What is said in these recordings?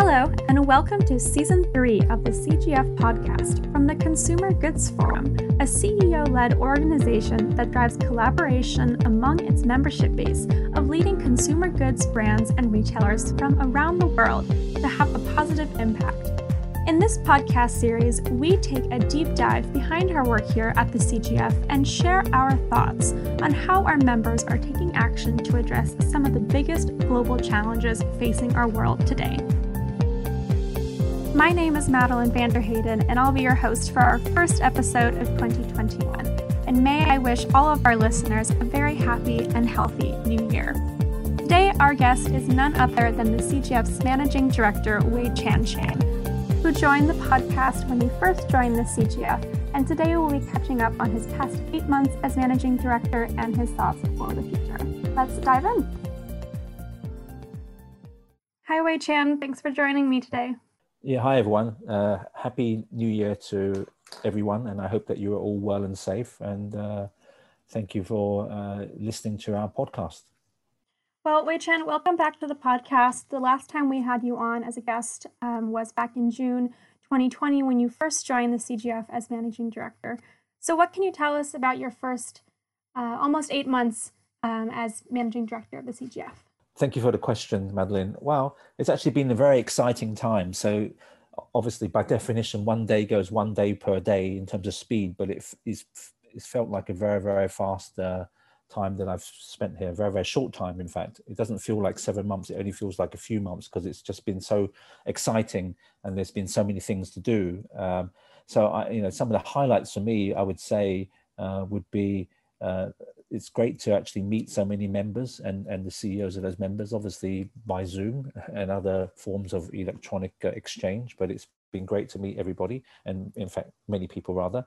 Hello, and welcome to Season 3 of the CGF podcast from the Consumer Goods Forum, a CEO led organization that drives collaboration among its membership base of leading consumer goods brands and retailers from around the world to have a positive impact. In this podcast series, we take a deep dive behind our work here at the CGF and share our thoughts on how our members are taking action to address some of the biggest global challenges facing our world today. My name is Madeline Vanderhayden, and I'll be your host for our first episode of 2021. And may I wish all of our listeners a very happy and healthy new year. Today, our guest is none other than the CGF's Managing Director, Wai-Chan Chan, who joined the podcast when he first joined the CGF, and today we'll be catching up on his past eight months as Managing Director and his thoughts for the future. Let's dive in. Hi, Wei Chan. Thanks for joining me today. Yeah, hi everyone. Uh, happy New Year to everyone, and I hope that you are all well and safe. And uh, thank you for uh, listening to our podcast. Well, Wai-Chan, welcome back to the podcast. The last time we had you on as a guest um, was back in June 2020 when you first joined the CGF as managing director. So, what can you tell us about your first uh, almost eight months um, as managing director of the CGF? Thank you for the question, Madeline. Well, it's actually been a very exciting time. So, obviously, by definition, one day goes one day per day in terms of speed, but it is it's felt like a very very fast uh, time that I've spent here. Very very short time, in fact. It doesn't feel like seven months. It only feels like a few months because it's just been so exciting and there's been so many things to do. Um, so, I, you know, some of the highlights for me, I would say, uh, would be uh, it's great to actually meet so many members and, and the CEOs of those members, obviously by Zoom and other forms of electronic uh, exchange. But it's been great to meet everybody, and in fact, many people rather.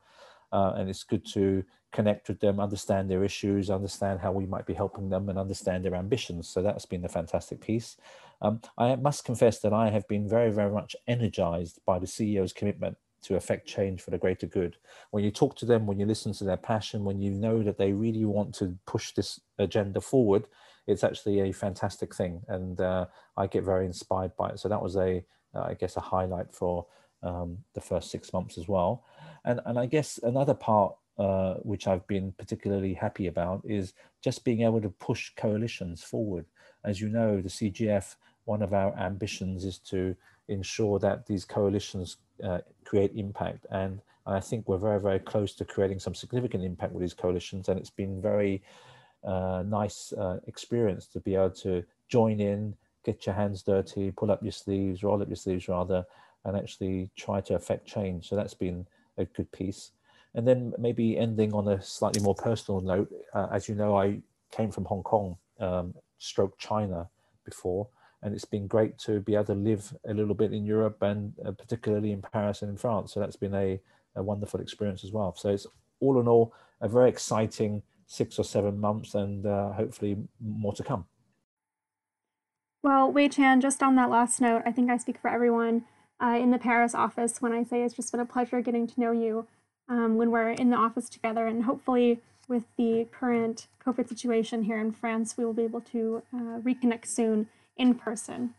Uh, and it's good to connect with them, understand their issues, understand how we might be helping them, and understand their ambitions. So that's been a fantastic piece. Um, I must confess that I have been very, very much energized by the CEO's commitment to affect change for the greater good. When you talk to them, when you listen to their passion, when you know that they really want to push this agenda forward, it's actually a fantastic thing, and uh, I get very inspired by it. So that was a, uh, I guess, a highlight for um, the first six months as well. And and I guess another part uh, which I've been particularly happy about is just being able to push coalitions forward. As you know, the CGF, one of our ambitions is to ensure that these coalitions uh, create impact. And I think we're very, very close to creating some significant impact with these coalitions. And it's been very uh, nice uh, experience to be able to join in, get your hands dirty, pull up your sleeves, roll up your sleeves rather, and actually try to affect change. So that's been a good piece. And then maybe ending on a slightly more personal note, uh, as you know, I came from Hong Kong, um, stroke China before, and it's been great to be able to live a little bit in Europe and uh, particularly in Paris and in France. So that's been a, a wonderful experience as well. So it's all in all a very exciting six or seven months, and uh, hopefully more to come. Well, Wai-Chan, just on that last note, I think I speak for everyone uh, in the Paris office when I say it's just been a pleasure getting to know you um, when we're in the office together, and hopefully with the current COVID situation here in France, we will be able to uh, reconnect soon in person.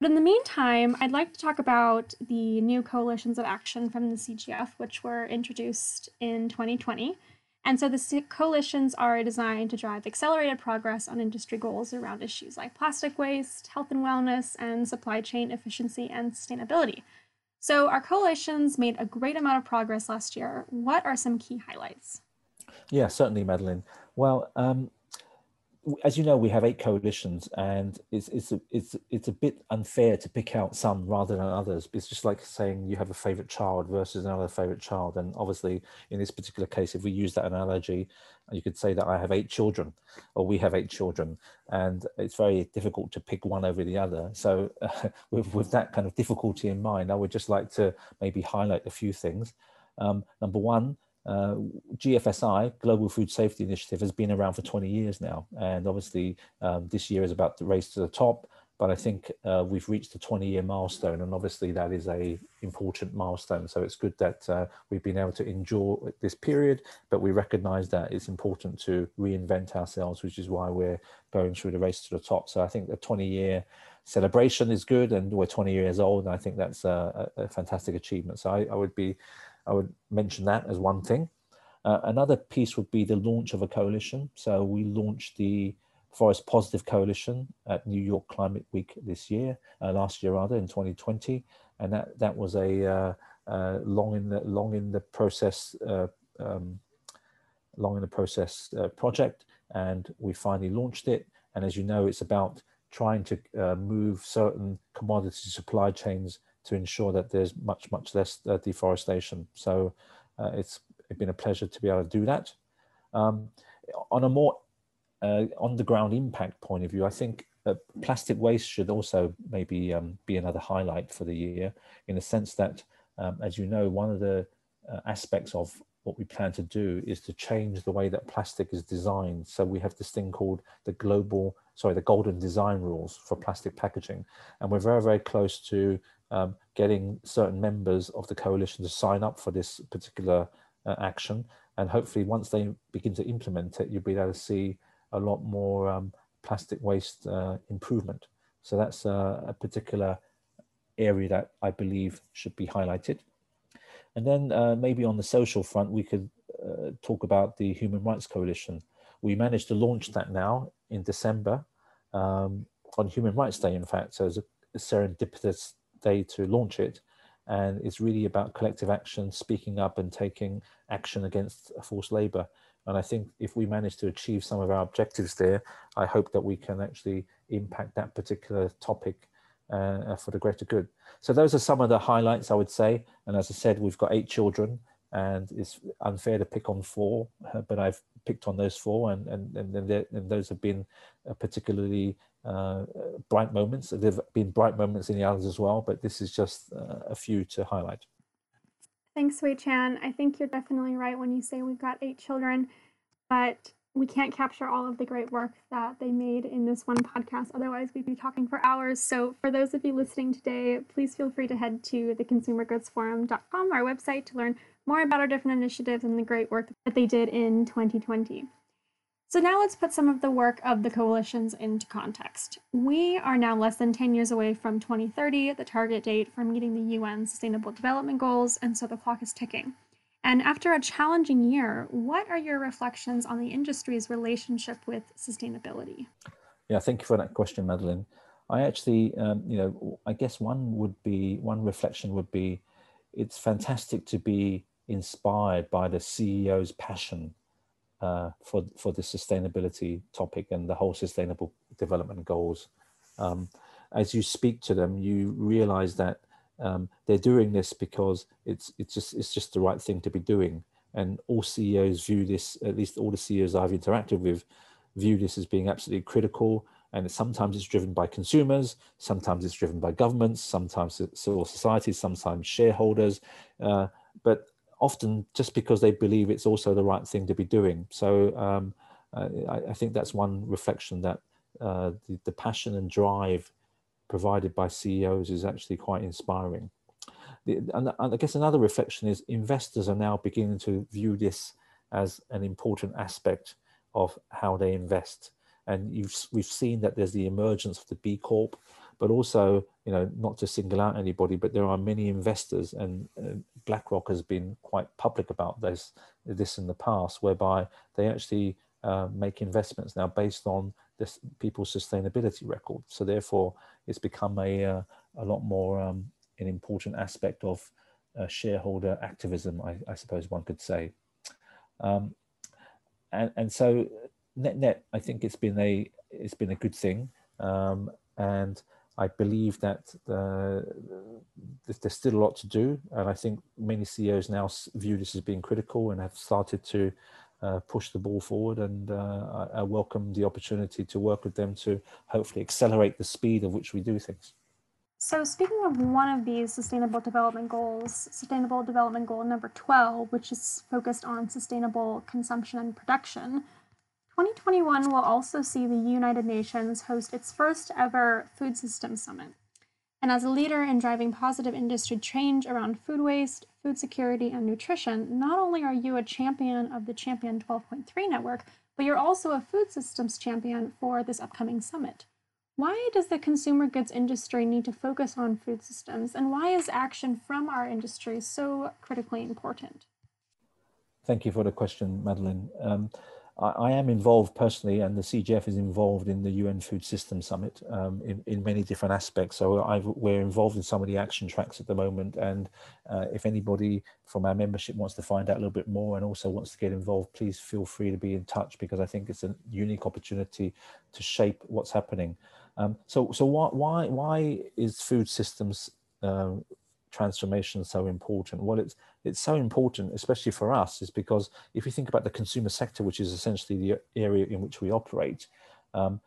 But in the meantime, I'd like to talk about the new coalitions of action from the CGF, which were introduced in 2020. And so the coalitions are designed to drive accelerated progress on industry goals around issues like plastic waste, health and wellness, and supply chain efficiency and sustainability. So our coalitions made a great amount of progress last year. What are some key highlights? Yeah, certainly, Madeline. Well, um, as you know, we have eight coalitions, and it's it's a, it's it's a bit unfair to pick out some rather than others. It's just like saying you have a favorite child versus another favorite child, and obviously, in this particular case, if we use that analogy, you could say that I have eight children, or we have eight children, and it's very difficult to pick one over the other. So, uh, with with that kind of difficulty in mind, I would just like to maybe highlight a few things. Um, number one uh, GFSI, Global Food Safety Initiative, has been around for 20 years now. And obviously, um, this year is about the race to the top. but I think uh, we've reached the 20 year milestone, and obviously that is a important milestone. So it's good that uh, we've been able to endure this period, but we recognise that it's important to reinvent ourselves, which is why we're going through the race to the top. So I think the 20 year celebration is good, and we're 20 years old, and I think that's a, a fantastic achievement. So I, I, would be, I would mention that as one thing. Uh, another piece would be the launch of a coalition. So we launched the Forest Positive Coalition at New York Climate Week this year, uh, last year rather in 2020, and that that was a uh, uh, long in the long in the process, uh, um, long in the process uh, project, and we finally launched it. And as you know, it's about trying to move certain commodity supply chains to ensure that there's much much less deforestation. So it's been a pleasure to be able to do that. Um, on a more uh, on the ground impact point of view, I think uh, plastic waste should also maybe um, be another highlight for the year in the sense that, um, as you know, one of the uh, aspects of what we plan to do is to change the way that plastic is designed. So we have this thing called the global, sorry, the golden design rules for plastic packaging. And we're very, very close to um, getting certain members of the coalition to sign up for this particular uh, action. And hopefully once they begin to implement it, you'll be able to see a lot more um, plastic waste uh, improvement. So that's a, a, particular area that I believe should be highlighted. And then uh, maybe on the social front, we could uh, talk about the Human Rights Coalition. We managed to launch that now in December um, on Human Rights Day, in fact. So it's a serendipitous day to launch it. And it's really about collective action, speaking up and taking action against forced labor. And I think if we manage to achieve some of our objectives there, I hope that we can actually impact that particular topic uh, for the greater good. So those are some of the highlights I would say. And as I said, we've got eight children and it's unfair to pick on four, uh, but I've picked on those four and, and, and, and those have been uh, particularly uh, bright moments. There have been bright moments in the others as well, but this is just uh, a few to highlight. Thanks, Wai-Chan. I think you're definitely right when you say we've got eight children, but we can't capture all of the great work that they made in this one podcast. Otherwise, we'd be talking for hours. So, for those of you listening today, please feel free to head to theconsumergoodsforum.com, our website, to learn more about our different initiatives and the great work that they did in 2020. So now let's put some of the work of the coalitions into context. We are now less than 10 years away from 2030, the target date for meeting the UN Sustainable Development Goals, and so the clock is ticking. And after a challenging year, what are your reflections on the industry's relationship with sustainability? Yeah, thank you for that question, Madeline. I actually, um, you know, I guess one would be, one reflection would be, it's fantastic to be inspired by the CEO's passion uh, for for the sustainability topic and the whole sustainable development goals. Um, as you speak to them, you realize that um, they're doing this because it's it's just it's just the right thing to be doing. And all CEOs view this, at least all the CEOs I've interacted with, view this as being absolutely critical. And sometimes it's driven by consumers, sometimes it's driven by governments, sometimes civil society, sometimes shareholders. Uh, but often just because they believe it's also the right thing to be doing. So um, I, I, think that's one reflection that uh, the, the, passion and drive provided by CEOs is actually quite inspiring. The, and, and I guess another reflection is investors are now beginning to view this as an important aspect of how they invest. And we've seen that there's the emergence of the B Corp, but also, you know, not to single out anybody, but there are many investors, and uh, BlackRock has been quite public about this this in the past, whereby they actually uh, make investments now based on this people's sustainability record. So therefore, it's become a uh, a lot more um, an important aspect of uh, shareholder activism, I, I, suppose one could say. Um, and and so net net, I think it's been a it's been a good thing, um, and I believe that uh, there's still a lot to do, and I think many CEOs now view this as being critical and have started to uh, push the ball forward. And uh, I, I, welcome the opportunity to work with them to hopefully accelerate the speed of which we do things. So, speaking of one of these sustainable development goals, Sustainable Development Goal number 12, which is focused on sustainable consumption and production, 2021 will also see the United Nations host its first ever Food Systems Summit. And as a leader in driving positive industry change around food waste, food security, and nutrition, not only are you a champion of the Champion 12.3 network, but you're also a food systems champion for this upcoming summit. Why does the consumer goods industry need to focus on food systems, and why is action from our industry so critically important? Thank you for the question, Madeline. Um, I, am involved personally, and the CGF is involved in the UN Food Systems Summit um, in, in many different aspects. So I've, we're involved in some of the action tracks at the moment. And uh, if anybody from our membership wants to find out a little bit more and also wants to get involved, please feel free to be in touch because I think it's a unique opportunity to shape what's happening. Um, so, so why, why, why is food systems uh, transformation so important? Well, it's it's so important, especially for us, is because if you think about the consumer sector, which is essentially the area in which we operate, um,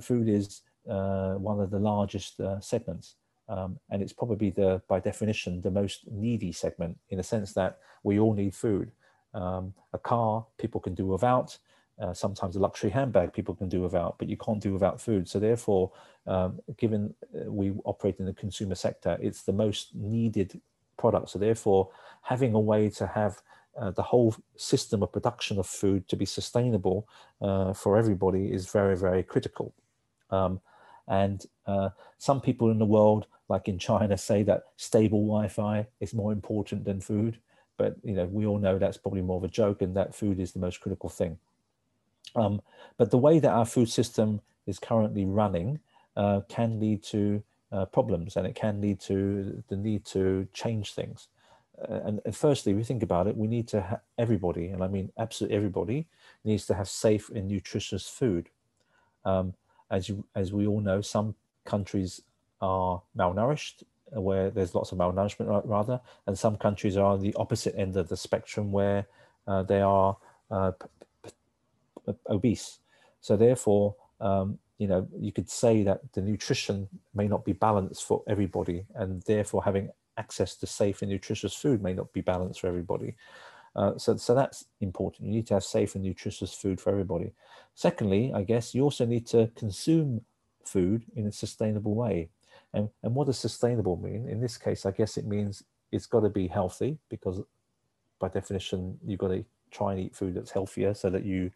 food is uh, one of the largest uh, segments. Um, and it's probably the, by definition, the most needy segment in the sense that we all need food. Um, a car people can do without, uh, sometimes a luxury handbag people can do without, but you can't do without food. So therefore, um, given uh, we operate in the consumer sector, it's the most needed product. So therefore, having a way to have uh, the whole system of production of food to be sustainable uh, for everybody is very, very critical. Um, and uh, some people in the world, like in China, say that stable Wi-Fi is more important than food. But you know, we all know that's probably more of a joke, and that food is the most critical thing. Um, but the way that our food system is currently running uh, can lead to uh, problems and it can lead to the need to change things. Uh, and, and, firstly, we think about it, we need to have everybody, and I mean absolutely everybody, needs to have safe and nutritious food. Um, as, you, as we all know, some countries are malnourished, where there's lots of malnourishment rather, and some countries are on the opposite end of the spectrum where uh, they are uh, obese. So therefore, um, you know, you could say that the nutrition may not be balanced for everybody, and therefore having access to safe and nutritious food may not be balanced for everybody. Uh, so, so that's important. You need to have safe and nutritious food for everybody. Secondly, I guess you also need to consume food in a sustainable way. And, and what does sustainable mean? In this case, I guess it means it's got to be healthy because by definition, you've got to try and eat food that's healthier so that you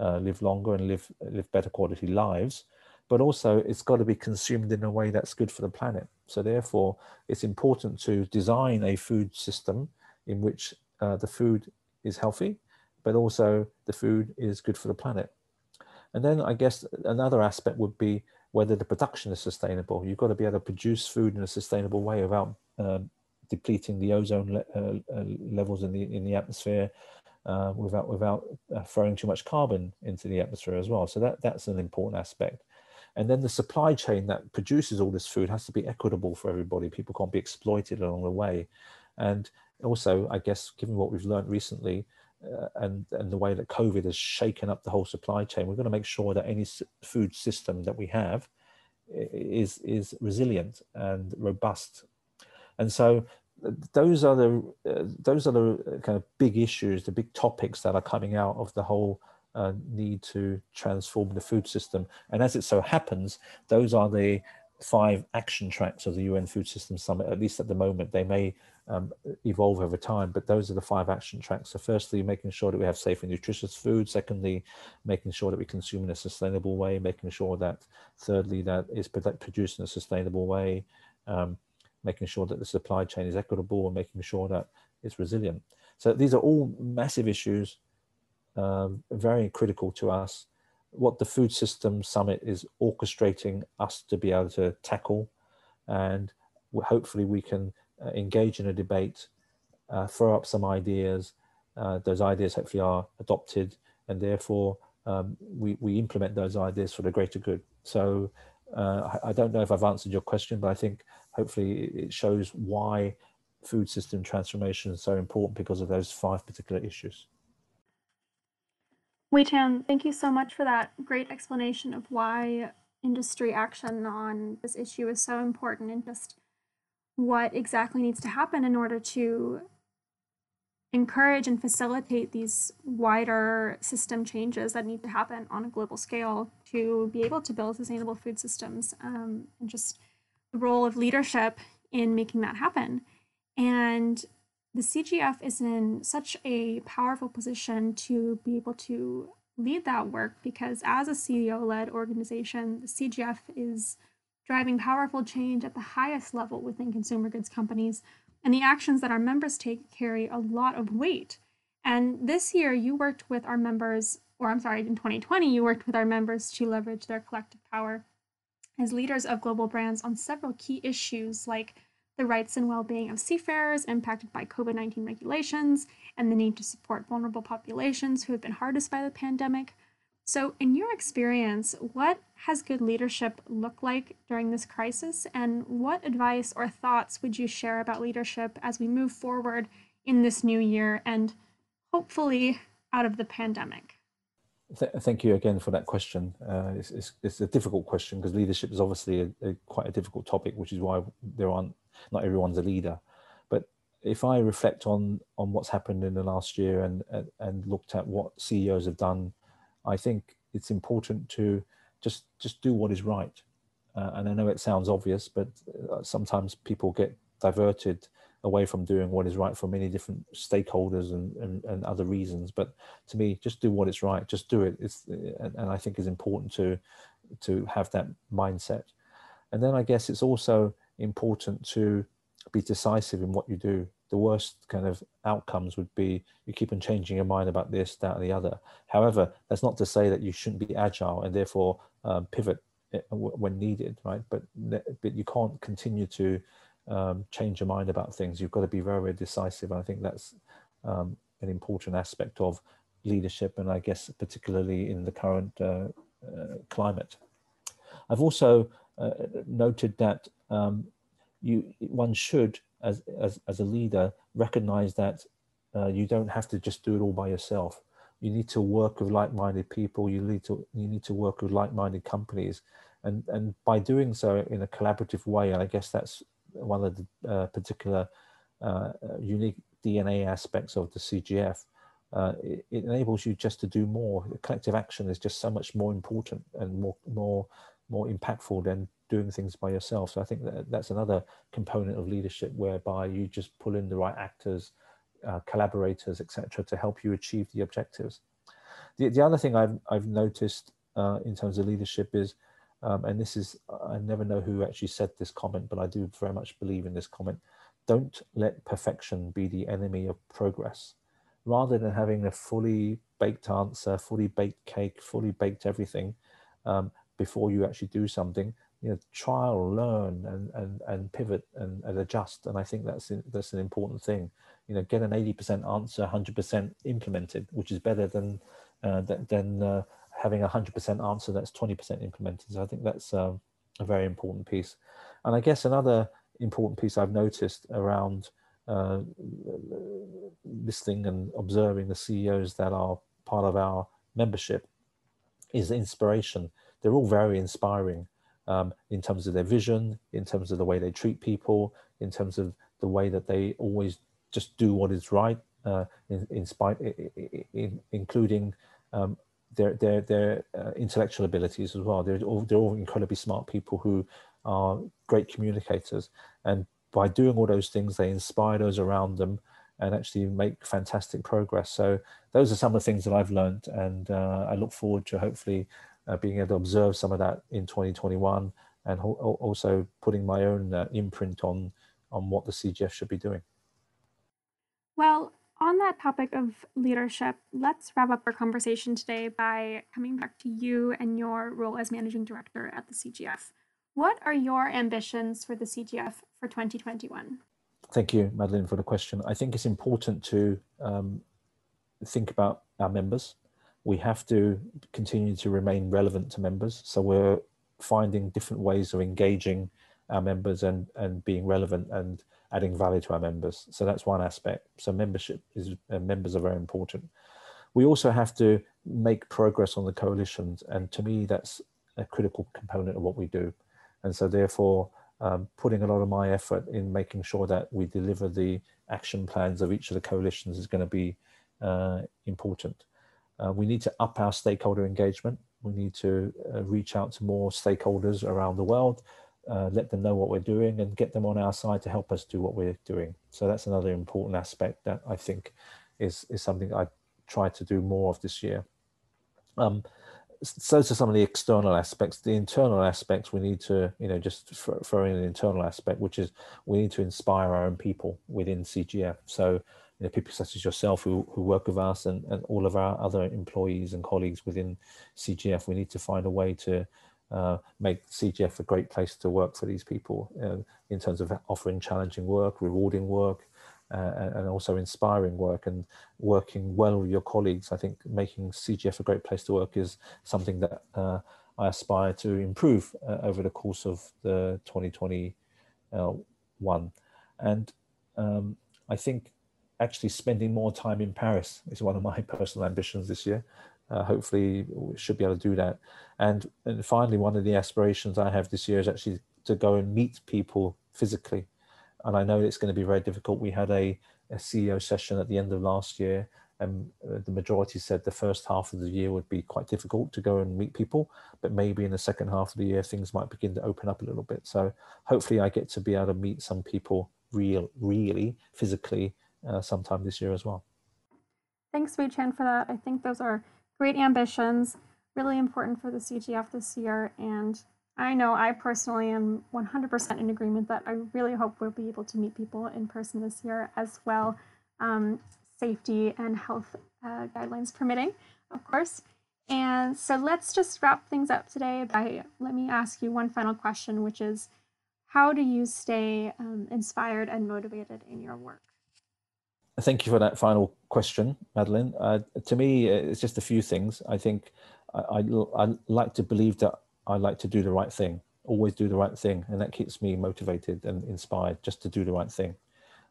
uh, live longer and live live better quality lives but also it's got to be consumed in a way that's good for the planet. So therefore it's important to design a food system in which uh, the food is healthy but also the food is good for the planet. And then i guess another aspect would be whether the production is sustainable. You've got to be able to produce food in a sustainable way without um, depleting the ozone le uh, uh, levels in the in the atmosphere uh, without without uh, throwing too much carbon into the atmosphere as well. So that that's an important aspect. And then the supply chain that produces all this food has to be equitable for everybody. People can't be exploited along the way. And also, I guess, given what we've learned recently, uh, and and the way that COVID has shaken up the whole supply chain, we're going to make sure that any food system that we have is is resilient and robust. And so those are the uh, those are the kind of big issues, the big topics that are coming out of the whole uh, need to transform the food system. And as it so happens, those are the five action tracks of the UN Food System Summit. At least at the moment, they may um, evolve over time, but those are the five action tracks. So, firstly, making sure that we have safe and nutritious food. Secondly, making sure that we consume in a sustainable way. Making sure that, thirdly, that is produced in a sustainable way. Um, making sure that the supply chain is equitable and making sure that it's resilient. So these are all massive issues, um, very critical to us. What the Food System Summit is orchestrating us to be able to tackle, and hopefully we can uh, engage in a debate, uh, throw up some ideas. Uh, those ideas hopefully are adopted, and therefore um, we, we implement those ideas for the greater good. So uh, I, I don't know if I've answered your question, but I think hopefully it shows why food system transformation is so important because of those five particular issues. Wai thank you so much for that great explanation of why industry action on this issue is so important and just what exactly needs to happen in order to encourage and facilitate these wider system changes that need to happen on a global scale to be able to build sustainable food systems um, and just role of leadership in making that happen. And the CGF is in such a powerful position to be able to lead that work because as a CEO led organization, the CGF is driving powerful change at the highest level within consumer goods companies. And the actions that our members take carry a lot of weight. And this year, you worked with our members, or I'm sorry, in 2020, you worked with our members to leverage their collective power as leaders of global brands on several key issues like the rights and well being of seafarers impacted by COVID 19 regulations, and the need to support vulnerable populations who have been hardest by the pandemic. So, in your experience, what has good leadership looked like during this crisis, and what advice or thoughts would you share about leadership as we move forward in this new year and hopefully out of the pandemic? Th- thank you again for that question. Uh, it's, it's, it's, a difficult question because leadership is obviously a, a, quite a difficult topic, which is why there aren't not everyone's a leader. But if I reflect on on what's happened in the last year and and, looked at what CEOs have done, I think it's important to just just do what is right. Uh, and I know it sounds obvious, but uh, sometimes people get diverted away from doing what is right for many different stakeholders and, and, and other reasons. But to me, just do what is right. Just do it. It's, and, I think it's important to to have that mindset. And then I guess it's also important to be decisive in what you do. The worst kind of outcomes would be you keep on changing your mind about this, that, and the other. However, that's not to say that you shouldn't be agile and therefore um, pivot eh, when needed, right? But but you can't continue to um, change your mind about things. You've got to be very, very decisive. And I think that's um, an important aspect of leadership, and I guess particularly in the current uh, uh, climate. I've also uh, noted that um, you one should, as, as, as a leader, recognize that uh, you don't have to just do it all by yourself. You need to work with like-minded people. You need to you need to work with like-minded companies, and and by doing so in a collaborative way, and I guess that's one of the uh, particular uh, unique DNA aspects of the CGF. Uh, it, it, enables you just to do more. Collective action is just so much more important and more more more impactful than doing things by yourself. So I think that that's another component of leadership whereby you just pull in the right actors, uh, collaborators, etc., to help you achieve the objectives. The, the other thing I've, I've noticed uh, in terms of leadership is, um, and this is, I never know who actually said this comment, but I do very much believe in this comment. Don't let perfection be the enemy of progress. Rather than having a fully baked answer, fully baked cake, fully baked everything, um, before you actually do something you know trial learn and and, and pivot and, and adjust and i think that's that's an important thing you know get an 80% answer 100% implemented which is better than uh, than uh, having a 100% answer that's 20% implemented. So i think that's um, a very important piece. And i guess another important piece i've noticed around uh, listening and observing the ceos that are part of our membership is inspiration. They're all very inspiring um, in terms of their vision, in terms of the way they treat people, in terms of the way that they always just do what is right, uh, in, in spite, in, including um, their their their uh, intellectual abilities as well. They're all they're all incredibly smart people who are great communicators, and by doing all those things, they inspire those around them and actually make fantastic progress. So those are some of the things that I've learned, and uh, I look forward to hopefully uh, being able to observe some of that in 2021 and ho- also putting my own uh, imprint on on what the CGF should be doing. Well, on that topic of leadership, let's wrap up our conversation today by coming back to you and your role as managing director at the CGF. What are your ambitions for the CGF for 2021? Thank you, Madeline, for the question. I think it's important to um, think about our members we have to continue to remain relevant to members. So we're finding different ways of engaging our members and, and being relevant and adding value to our members. So that's one aspect. So membership is uh, members are very important. We also have to make progress on the coalitions, and to me, that's a critical component of what we do. And so, therefore, um, putting a lot of my effort in making sure that we deliver the action plans of each of the coalitions is going to be uh, important. Uh, we need to up our stakeholder engagement. We need to uh, reach out to more stakeholders around the world, uh, let them know what we're doing, and get them on our side to help us do what we're doing. So that's another important aspect that I think is is something I try to do more of this year. Um, so to some of the external aspects. The internal aspects we need to, you know, just throw in an internal aspect, which is we need to inspire our own people within CGF. So, you know, people such as yourself who, who work with us and, and all of our other employees and colleagues within CGF, we need to find a way to uh, make CGF a great place to work for these people uh, in terms of offering challenging work, rewarding work, uh, and also inspiring work and working well with your colleagues. I think making CGF a great place to work is something that uh, I aspire to improve uh, over the course of the 2021. Uh, and um, I think actually spending more time in Paris is one of my personal ambitions this year. Uh, hopefully, we should be able to do that. And, and finally, one of the aspirations I have this year is actually to go and meet people physically and I know it's going to be very difficult. We had a, a CEO session at the end of last year, and uh, the majority said the first half of the year would be quite difficult to go and meet people, but maybe in the second half of the year things might begin to open up a little bit. So hopefully, I get to be able to meet some people real, really physically uh, sometime this year as well. Thanks, Wai-Chan, for that. I think those are great ambitions, really important for the CGF this year, and I know I personally am 100% in agreement that I really hope we'll be able to meet people in person this year as well, um, safety and health uh, guidelines permitting, of course. And so let's just wrap things up today by let me ask you one final question, which is how do you stay um, inspired and motivated in your work? Thank you for that final question, Madeline. Uh, to me, it's just a few things. I think I, I, I like to believe that I like to do the right thing, always do the right thing. And that keeps me motivated and inspired just to do the right thing.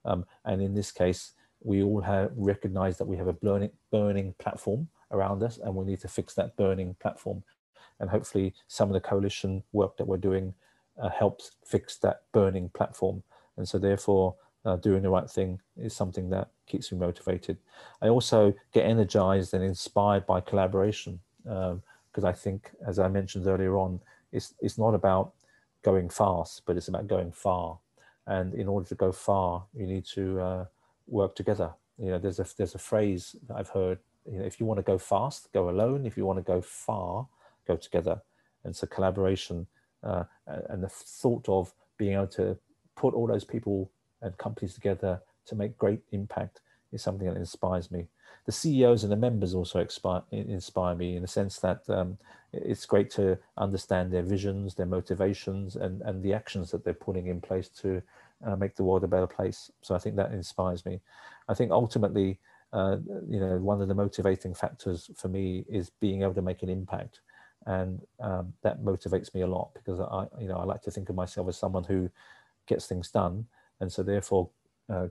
Um, and in this case, we all have recognized that we have a burning, burning platform around us and we need to fix that burning platform. And hopefully some of the coalition work that we're doing uh, helps fix that burning platform. And so therefore, uh, doing the right thing is something that keeps me motivated. I also get energized and inspired by collaboration. Um, because I think, as I mentioned earlier on, it's, it's not about going fast, but it's about going far. And in order to go far, you need to uh, work together. You know, there's a, there's a phrase that I've heard, you know, if you want to go fast, go alone. If you want to go far, go together. And so collaboration uh, and the thought of being able to put all those people and companies together to make great impact is something that inspires me the CEOs and the members also inspire, inspire me in the sense that um, it's great to understand their visions, their motivations, and, and the actions that they're putting in place to uh, make the world a better place. So I think that inspires me. I think ultimately, uh, you know, one of the motivating factors for me is being able to make an impact. And um, that motivates me a lot because I, you know, I like to think of myself as someone who gets things done. And so therefore, uh,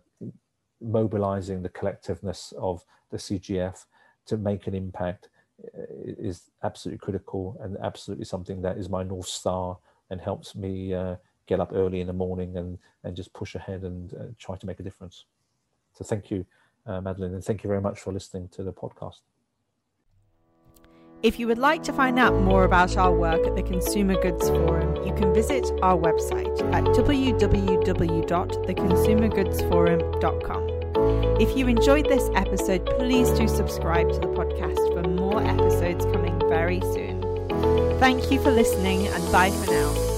mobilizing the collectiveness of the CGF to make an impact uh, is absolutely critical and absolutely something that is my North Star and helps me uh, get up early in the morning and, and just push ahead and uh, try to make a difference. So thank you, uh, Madeline, and thank you very much for listening to the podcast. If you would like to find out more about our work at the Consumer Goods Forum, you can visit our website at www.theconsumergoodsforum.com. If you enjoyed this episode, please do subscribe to the podcast for more episodes coming very soon. Thank you for listening and bye for now.